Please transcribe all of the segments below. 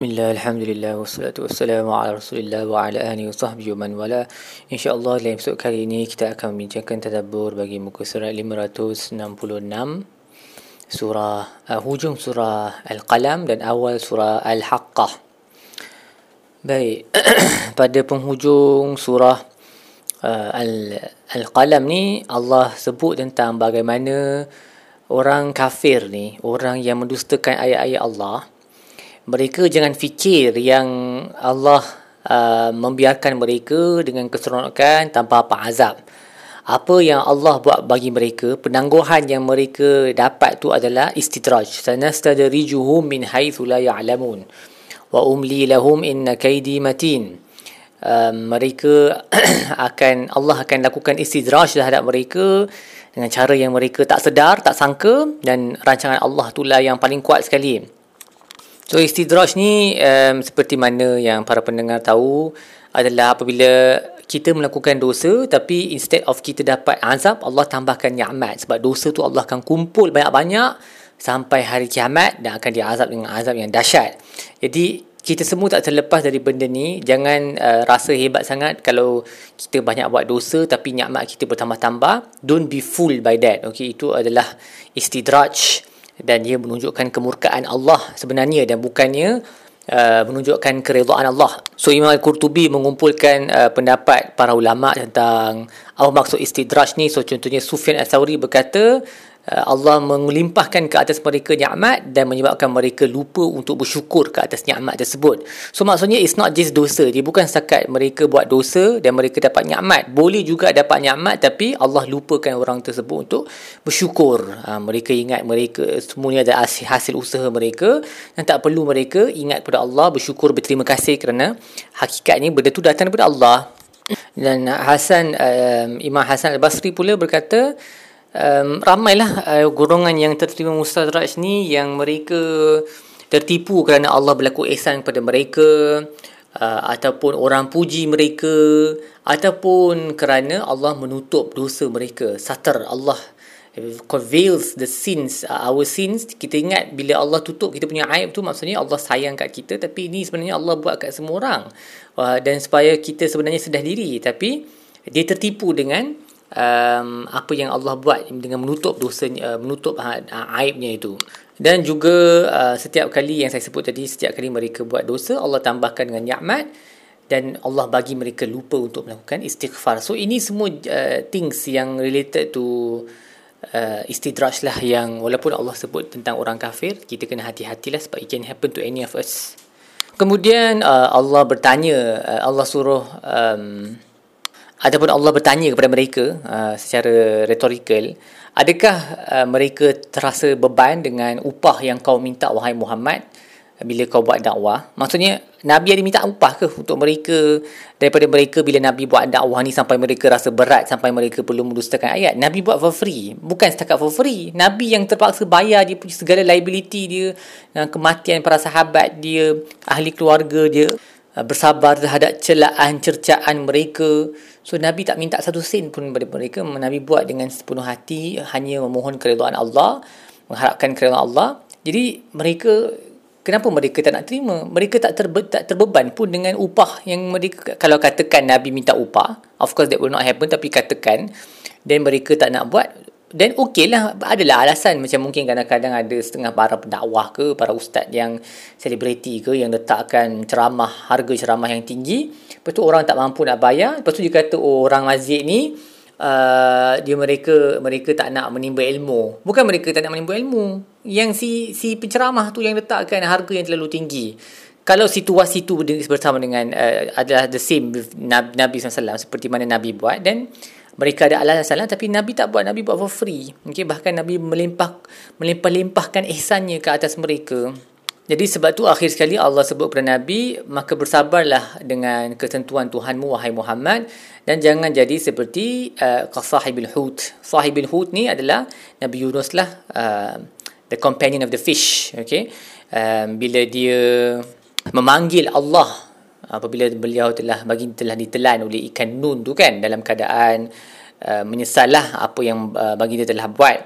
Bismillah, Alhamdulillah, wassalatu wassalamu ala rasulillah wa ala ahli wa sahbihi wa man wala. InsyaAllah dalam episod kali ini kita akan membincangkan tadabur bagi muka surat 566 Surah, uh, hujung surah Al-Qalam dan awal surah Al-Haqqah. Baik, pada penghujung surah uh, Al-Qalam ni Allah sebut tentang bagaimana orang kafir ni, orang yang mendustakan ayat-ayat Allah mereka jangan fikir yang Allah uh, membiarkan mereka dengan keseronokan tanpa apa azab. Apa yang Allah buat bagi mereka, penangguhan yang mereka dapat tu adalah istidraj. Sanastadrijuhum min haitsu la ya'lamun. Wa umli lahum inna kaydi matin. Uh, mereka akan Allah akan lakukan istidraj terhadap mereka dengan cara yang mereka tak sedar, tak sangka dan rancangan Allah itulah yang paling kuat sekali. So istidraj ni um, seperti mana yang para pendengar tahu adalah apabila kita melakukan dosa tapi instead of kita dapat azab Allah tambahkan nikmat. Sebab dosa tu Allah akan kumpul banyak-banyak sampai hari kiamat dan akan diazab dengan azab yang dahsyat. Jadi kita semua tak terlepas dari benda ni. Jangan uh, rasa hebat sangat kalau kita banyak buat dosa tapi nikmat kita bertambah-tambah. Don't be fooled by that. Okey itu adalah istidraj dan dia menunjukkan kemurkaan Allah sebenarnya dan bukannya uh, menunjukkan keredaan Allah. So Imam Al-Qurtubi mengumpulkan uh, pendapat para ulama tentang apa maksud istidraj ni. So contohnya Sufyan Ats-Tsauri berkata Allah melimpahkan ke atas mereka nikmat dan menyebabkan mereka lupa untuk bersyukur ke atas nikmat tersebut. So maksudnya it's not just dosa. Dia bukan setakat mereka buat dosa dan mereka dapat nikmat. Boleh juga dapat nikmat tapi Allah lupakan orang tersebut untuk bersyukur. Ha, mereka ingat mereka semuanya adalah hasil, usaha mereka dan tak perlu mereka ingat kepada Allah bersyukur berterima kasih kerana hakikatnya benda itu datang daripada Allah. Dan Hasan um, Imam Hasan Al-Basri pula berkata um, ramailah uh, golongan yang terterima mustadraj ni yang mereka tertipu kerana Allah berlaku ihsan kepada mereka uh, ataupun orang puji mereka ataupun kerana Allah menutup dosa mereka satar Allah conveals the sins our sins. Kita ingat bila Allah tutup kita punya aib tu maksudnya Allah sayang kat kita tapi ini sebenarnya Allah buat kat semua orang. Dan supaya kita sebenarnya sedar diri tapi dia tertipu dengan um, apa yang Allah buat dengan menutup dosa uh, menutup uh, aibnya itu. Dan juga uh, setiap kali yang saya sebut tadi setiap kali mereka buat dosa Allah tambahkan dengan nikmat dan Allah bagi mereka lupa untuk melakukan istighfar. So ini semua uh, things yang related to uh, istidraj lah yang walaupun Allah sebut tentang orang kafir kita kena hati-hatilah sebab it can happen to any of us. Kemudian uh, Allah bertanya uh, Allah suruh um, ataupun Allah bertanya kepada mereka uh, secara retorikal adakah uh, mereka terasa beban dengan upah yang kau minta wahai Muhammad bila kau buat dakwah? Maksudnya nabi ada minta upah ke untuk mereka daripada mereka bila nabi buat dakwah ni sampai mereka rasa berat sampai mereka perlu mendustakan ayat? Nabi buat for free. Bukan setakat for free. Nabi yang terpaksa bayar dia punya segala liability dia kematian para sahabat dia ahli keluarga dia bersabar terhadap celaan cercaan mereka So Nabi tak minta satu sen pun daripada mereka. Nabi buat dengan sepenuh hati hanya memohon keredaan Allah, mengharapkan keredaan Allah. Jadi mereka kenapa mereka tak nak terima? Mereka tak, terbe, tak terbeban pun dengan upah yang mereka kalau katakan Nabi minta upah, of course that will not happen tapi katakan dan mereka tak nak buat dan okey lah adalah alasan macam mungkin kadang-kadang ada setengah para pendakwah ke para ustaz yang selebriti ke yang letakkan ceramah harga ceramah yang tinggi. Lepas tu orang tak mampu nak bayar. Lepas tu dia kata oh, orang masjid ni uh, dia mereka mereka tak nak menimba ilmu. Bukan mereka tak nak menimba ilmu. Yang si si penceramah tu yang letakkan harga yang terlalu tinggi. Kalau situasi tu bersama dengan uh, adalah the same with Nabi, Nabi SAW seperti mana Nabi buat dan mereka ada alasan salah tapi Nabi tak buat. Nabi buat for free. Okay, bahkan Nabi melimpah melimpah-limpahkan ihsannya ke atas mereka. Jadi sebab tu akhir sekali Allah sebut kepada Nabi maka bersabarlah dengan ketentuan Tuhanmu wahai Muhammad. Dan jangan jadi seperti uh, sahibil hut. Sahibil hut ni adalah Nabi Yunus lah uh, the companion of the fish. Okay um, bila dia memanggil Allah apabila beliau telah bagi telah ditelan oleh ikan nun tu kan dalam keadaan uh, menyesallah apa yang uh, bagi dia telah buat.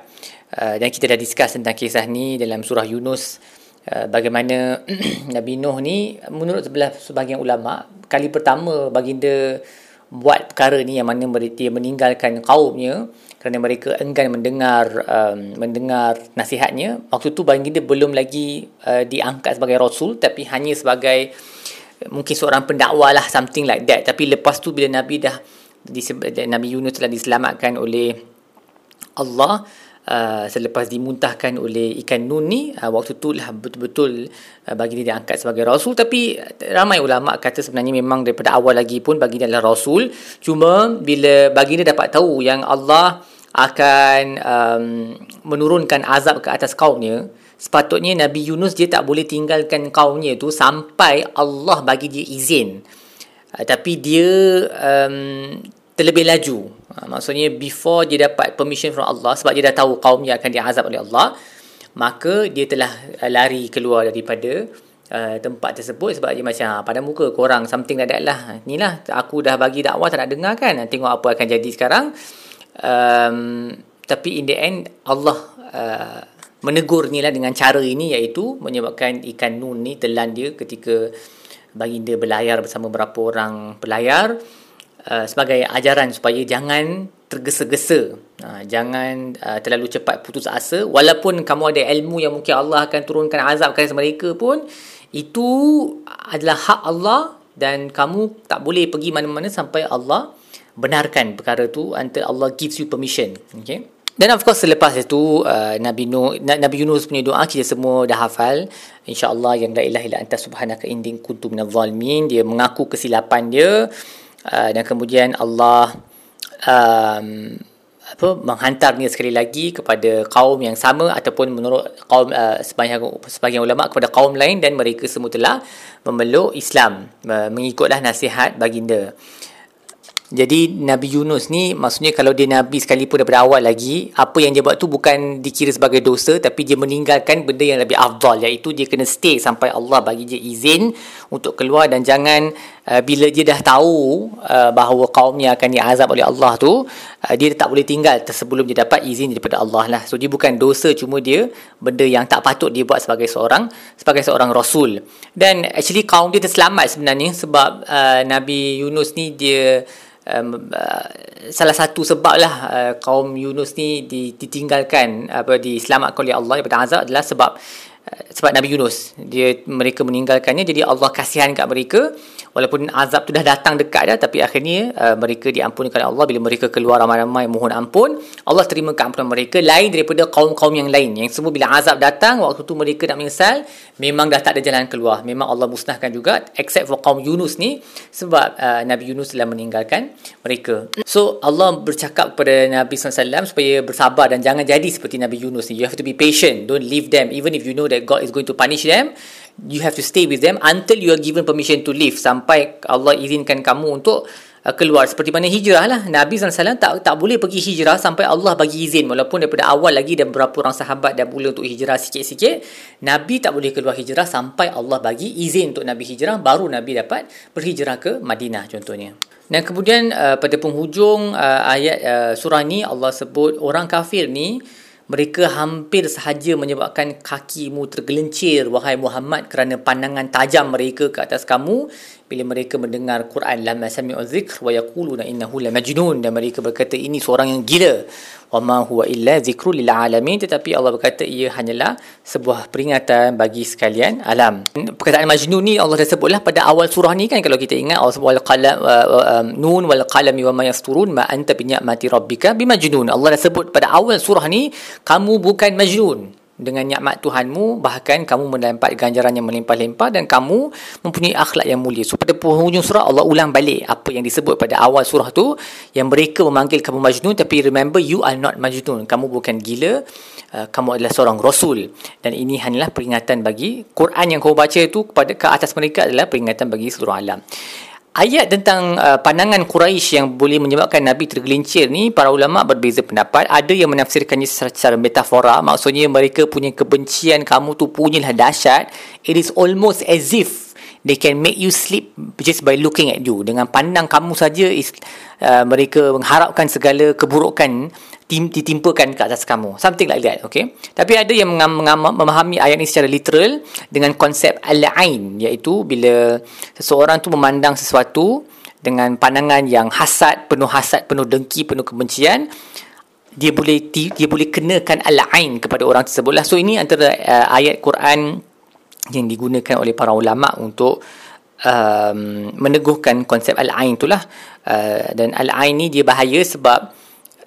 Uh, dan kita dah discuss tentang kisah ni dalam surah Yunus uh, bagaimana Nabi Nuh ni menurut sebelah sebahagian ulama kali pertama baginda buat perkara ni yang mana dia meninggalkan kaumnya kerana mereka enggan mendengar um, mendengar nasihatnya. Waktu tu baginda belum lagi uh, diangkat sebagai rasul tapi hanya sebagai mungkin seorang pendakwa lah something like that. Tapi lepas tu bila Nabi dah Nabi Yunus telah diselamatkan oleh Allah uh, selepas dimuntahkan oleh ikan nun ni uh, waktu tu lah betul-betul uh, bagi dia diangkat sebagai rasul. Tapi ramai ulama kata sebenarnya memang daripada awal lagi pun bagi dia adalah rasul. Cuma bila bagi dia dapat tahu yang Allah akan um, menurunkan azab ke atas kaumnya sepatutnya Nabi Yunus dia tak boleh tinggalkan kaumnya tu sampai Allah bagi dia izin uh, tapi dia um, terlebih laju Ha, maksudnya before dia dapat permission from Allah sebab dia dah tahu kaumnya akan diazab oleh Allah, maka dia telah uh, lari keluar daripada uh, tempat tersebut sebab dia macam ha, pada muka korang something that lah. Inilah aku dah bagi dakwah tak nak dengar kan. Tengok apa akan jadi sekarang. Um, tapi in the end Allah uh, menegur ni lah dengan cara ini iaitu menyebabkan ikan nun ni telan dia ketika baginda berlayar bersama beberapa orang pelayar uh, sebagai ajaran supaya jangan tergesa-gesa. Uh, jangan uh, terlalu cepat putus asa. Walaupun kamu ada ilmu yang mungkin Allah akan turunkan azab ke mereka pun itu adalah hak Allah dan kamu tak boleh pergi mana-mana sampai Allah benarkan perkara tu until Allah gives you permission okay? Dan of course selepas itu uh, Nabi Nuh Nabi Yunus punya doa kita semua dah hafal. Insyaallah yang la ilaha illa anta subhanaka inni kuntu minadh zalimin dia mengaku kesilapan dia. Uh, dan kemudian Allah um, apa menghantarnya sekali lagi kepada kaum yang sama ataupun menurut kaum uh, sebahagian sebahagian ulama kepada kaum lain dan mereka semua telah memeluk Islam uh, mengikutlah nasihat baginda jadi Nabi Yunus ni maksudnya kalau dia Nabi sekalipun daripada awal lagi, apa yang dia buat tu bukan dikira sebagai dosa tapi dia meninggalkan benda yang lebih afdal iaitu dia kena stay sampai Allah bagi dia izin untuk keluar dan jangan uh, bila dia dah tahu uh, bahawa kaumnya akan diazab oleh Allah tu, uh, dia tak boleh tinggal sebelum dia dapat izin daripada Allah lah. So dia bukan dosa cuma dia benda yang tak patut dia buat sebagai seorang sebagai seorang rasul. Dan actually kaum dia terselamat sebenarnya sebab uh, Nabi Yunus ni dia um, uh, salah satu sebab lah uh, kaum Yunus ni ditinggalkan apa diselamatkan oleh Allah daripada azab adalah sebab uh, sebab Nabi Yunus dia mereka meninggalkannya jadi Allah kasihan kat mereka. Walaupun azab tu dah datang dekat dah tapi akhirnya uh, mereka diampunkan oleh Allah. Bila mereka keluar ramai-ramai mohon ampun Allah terima keampunan mereka. Lain daripada kaum-kaum yang lain. Yang semua bila azab datang waktu tu mereka nak menyesal memang dah tak ada jalan keluar. Memang Allah musnahkan juga except for kaum Yunus ni sebab uh, Nabi Yunus telah meninggalkan mereka. So Allah bercakap kepada Nabi SAW supaya bersabar dan jangan jadi seperti Nabi Yunus ni. You have to be patient. Don't leave them even if you know that God is going to punish them you have to stay with them until you are given permission to leave. Sampai Allah izinkan kamu untuk uh, keluar. Seperti mana hijrah lah. Nabi SAW tak tak boleh pergi hijrah sampai Allah bagi izin. Walaupun daripada awal lagi dan beberapa orang sahabat dah mula untuk hijrah sikit-sikit Nabi tak boleh keluar hijrah sampai Allah bagi izin untuk Nabi hijrah. Baru Nabi dapat berhijrah ke Madinah contohnya. Dan kemudian uh, pada penghujung uh, ayat uh, surah ni Allah sebut orang kafir ni mereka hampir sahaja menyebabkan kakimu tergelincir wahai Muhammad kerana pandangan tajam mereka ke atas kamu bila mereka mendengar Quran lam sami'u dzikr wa yaquluna innahu la majnun dan mereka berkata ini seorang yang gila. Wa ma huwa illa zikrul lil alamin. Tetapi Allah berkata ia hanyalah sebuah peringatan bagi sekalian alam. Perkataan majnun ni Allah dah sebutlah pada awal surah ni kan. Kalau kita ingat Allah wal qalam um, nun wal qalami wa ma yasturun ma anta bi ni'mati rabbika bimajnun Allah dah sebut pada awal surah ni kamu bukan majnun dengan nikmat Tuhanmu bahkan kamu mendapat ganjaran yang melimpah-limpah dan kamu mempunyai akhlak yang mulia. So pada penghujung surah Allah ulang balik apa yang disebut pada awal surah tu yang mereka memanggil kamu majnun tapi remember you are not majnun. Kamu bukan gila. Uh, kamu adalah seorang rasul dan ini hanyalah peringatan bagi Quran yang kau baca itu kepada ke atas mereka adalah peringatan bagi seluruh alam. Ayat tentang uh, pandangan Quraisy yang boleh menyebabkan Nabi tergelincir ni para ulama berbeza pendapat. Ada yang menafsirkannya secara, secara metafora, maksudnya mereka punya kebencian kamu tu punyalah dahsyat. It is almost as if they can make you sleep just by looking at you. Dengan pandang kamu saja is uh, mereka mengharapkan segala keburukan tim, ditimpakan ke atas kamu. Something like that okay? Tapi ada yang mengam, mengam, memahami ayat ini secara literal dengan konsep al-ain iaitu bila seseorang tu memandang sesuatu dengan pandangan yang hasad penuh hasad penuh dengki penuh kebencian dia boleh dia boleh kenakan al-ain kepada orang tersebut lah. So ini antara uh, ayat Quran yang digunakan oleh para ulama untuk um, meneguhkan konsep al-ain itulah. Uh, dan al-ain ni dia bahaya sebab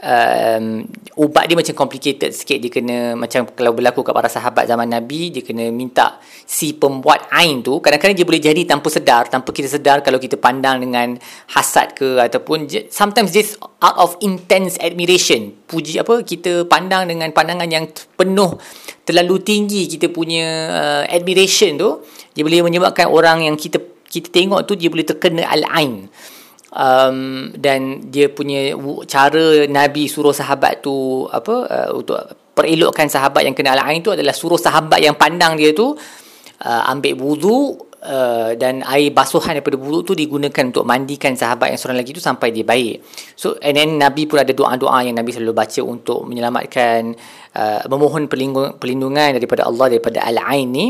um, ubat dia macam complicated sikit. Dia kena macam kalau berlaku kat para sahabat zaman Nabi dia kena minta si pembuat ain tu kadang-kadang dia boleh jadi tanpa sedar tanpa kita sedar kalau kita pandang dengan hasad ke ataupun sometimes just out of intense admiration. Puji apa kita pandang dengan pandangan yang penuh terlalu tinggi kita punya uh, admiration tu dia boleh menyebabkan orang yang kita kita tengok tu dia boleh terkena al-ain um, dan dia punya cara Nabi suruh sahabat tu apa uh, untuk perelokkan sahabat yang kena al-ain tu adalah suruh sahabat yang pandang dia tu uh, ambil wudu uh, dan air basuhan daripada wudu tu digunakan untuk mandikan sahabat yang seorang lagi tu sampai dia baik. So and then Nabi pun ada doa-doa yang Nabi selalu baca untuk menyelamatkan uh, memohon perlindungan daripada Allah daripada al-ain ni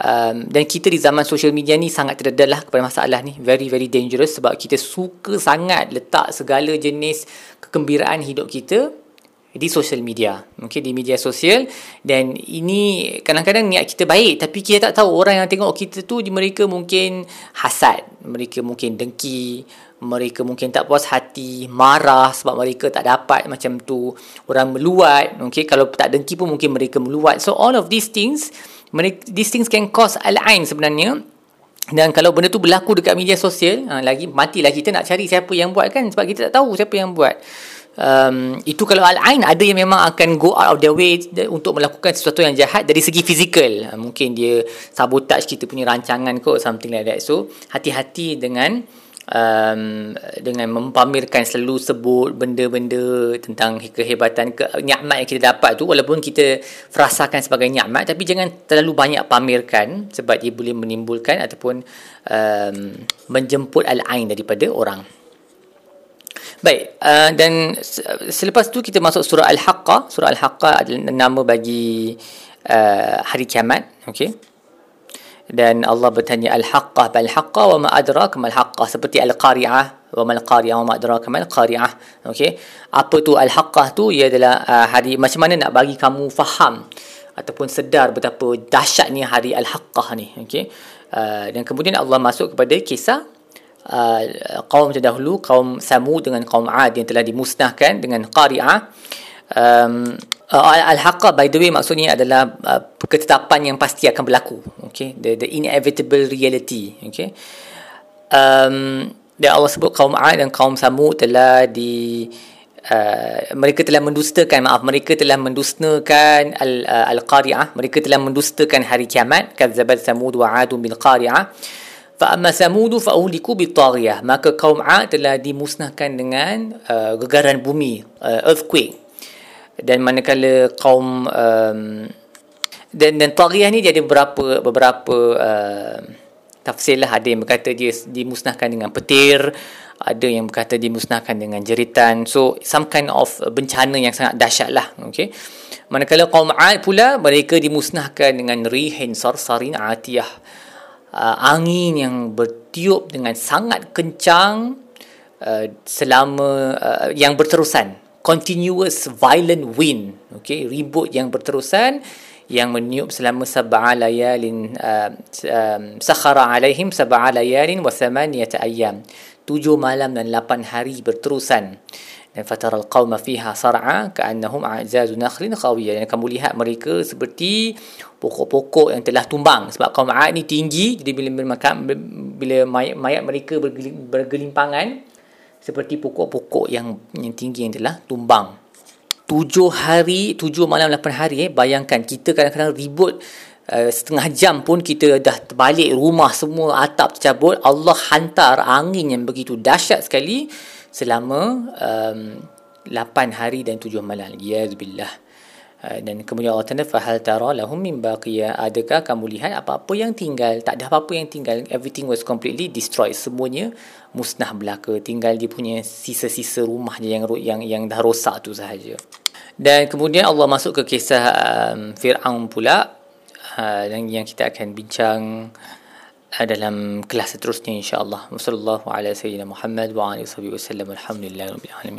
um, dan kita di zaman social media ni sangat terdedah lah kepada masalah ni. Very very dangerous sebab kita suka sangat letak segala jenis kegembiraan hidup kita di social media. Okay, di media sosial. Dan ini kadang-kadang niat kita baik tapi kita tak tahu orang yang tengok kita tu mereka mungkin hasad mereka mungkin dengki mereka mungkin tak puas hati marah sebab mereka tak dapat macam tu orang meluat. Okay, kalau tak dengki pun mungkin mereka meluat. So all of these things mereka, these things can cause al-ain sebenarnya. Dan kalau benda tu berlaku dekat media sosial ha, lagi matilah kita nak cari siapa yang buat kan sebab kita tak tahu siapa yang buat. Um, itu kalau al-ain ada yang memang akan go out of their way untuk melakukan sesuatu yang jahat dari segi fizikal. Ha, mungkin dia sabotage kita punya rancangan kot something like that. So hati-hati dengan um, dengan mempamerkan selalu sebut benda-benda tentang kehebatan ke nikmat yang kita dapat tu walaupun kita rasakan sebagai nikmat tapi jangan terlalu banyak pamerkan sebab dia boleh menimbulkan ataupun um, menjemput al-ain daripada orang Baik, uh, dan selepas tu kita masuk surah Al-Haqqah. Surah Al-Haqqah adalah nama bagi uh, hari kiamat. Okay dan Allah bertanya al-haqqah bal haqqah wa ma adraka mal haqqah seperti al-qari'ah wa mal qari'ah wa ma adraka mal qari'ah okey apa tu al-haqqah tu? Ia adalah uh, hari macam mana nak bagi kamu faham ataupun sedar betapa dahsyatnya hari al-haqqah ni. Okey uh, dan kemudian Allah masuk kepada kisah uh, kaum terdahulu kaum Samud dengan kaum Ad yang telah dimusnahkan dengan qari'ah um, uh, al-haqqah by the way maksudnya adalah uh, ketetapan yang pasti akan berlaku okay? The the inevitable reality okay? Um dan Allah sebut kaum Ad dan kaum Samud telah di uh, mereka telah mendustakan maaf mereka telah mendustakan al uh, al-qari'ah mereka telah mendustakan hari kiamat. Kazzabat samud wa 'ad bil qari'ah. Fa uhliku bit taghiyah maka kaum Ad telah dimusnahkan dengan uh, gegaran bumi uh, earthquake dan manakala kaum um, dan dan taghiyah ni dia ada beberapa beberapa uh, tafsir lah. Ada yang berkata dia dimusnahkan dengan petir ada yang berkata dimusnahkan dengan jeritan. So some kind of bencana yang sangat dahsyat lah okay. manakala kaum Ad pula mereka dimusnahkan dengan rihin sarsarin atiyah. Uh, angin yang bertiup dengan sangat kencang uh, selama uh, yang berterusan continuous violent wind okay ribut yang berterusan yang meniup selama sab'a layalin uh, um, sakhara alaihim sab'a layalin wa thamaniyata ayyam. Tujuh malam dan lapan hari berterusan. Dan fataral qauma fiha sar'a ka'annahum a'zazu nakhlin khawiyah dan kamu lihat mereka seperti pokok-pokok yang telah tumbang. Sebab kaum 'ad ni tinggi. Jadi bila makan bila mayat, mayat mereka bergelimpangan seperti pokok-pokok yang yang tinggi yang telah tumbang. Tujuh hari, tujuh malam, lapan hari eh. Bayangkan kita kadang-kadang ribut uh, setengah jam pun kita dah balik rumah semua atap tercabut. Allah hantar angin yang begitu dahsyat sekali selama um, lapan hari dan tujuh malam. Ya Billah. Uh, dan kemudian Allah Taala fahal tara lahum min baqiya adakah kamu lihat apa-apa yang tinggal tak ada apa-apa yang tinggal everything was completely destroyed semuanya musnah belaka tinggal dia punya sisa-sisa rumah je yang yang yang dah rosak tu sahaja dan kemudian Allah masuk ke kisah um, Fir'aun pula uh, yang, yang kita akan bincang uh, dalam kelas seterusnya insya-Allah. Wassallallahu ala sayyidina Muhammad wa alihi wasallam. Alhamdulillah rabbil alamin.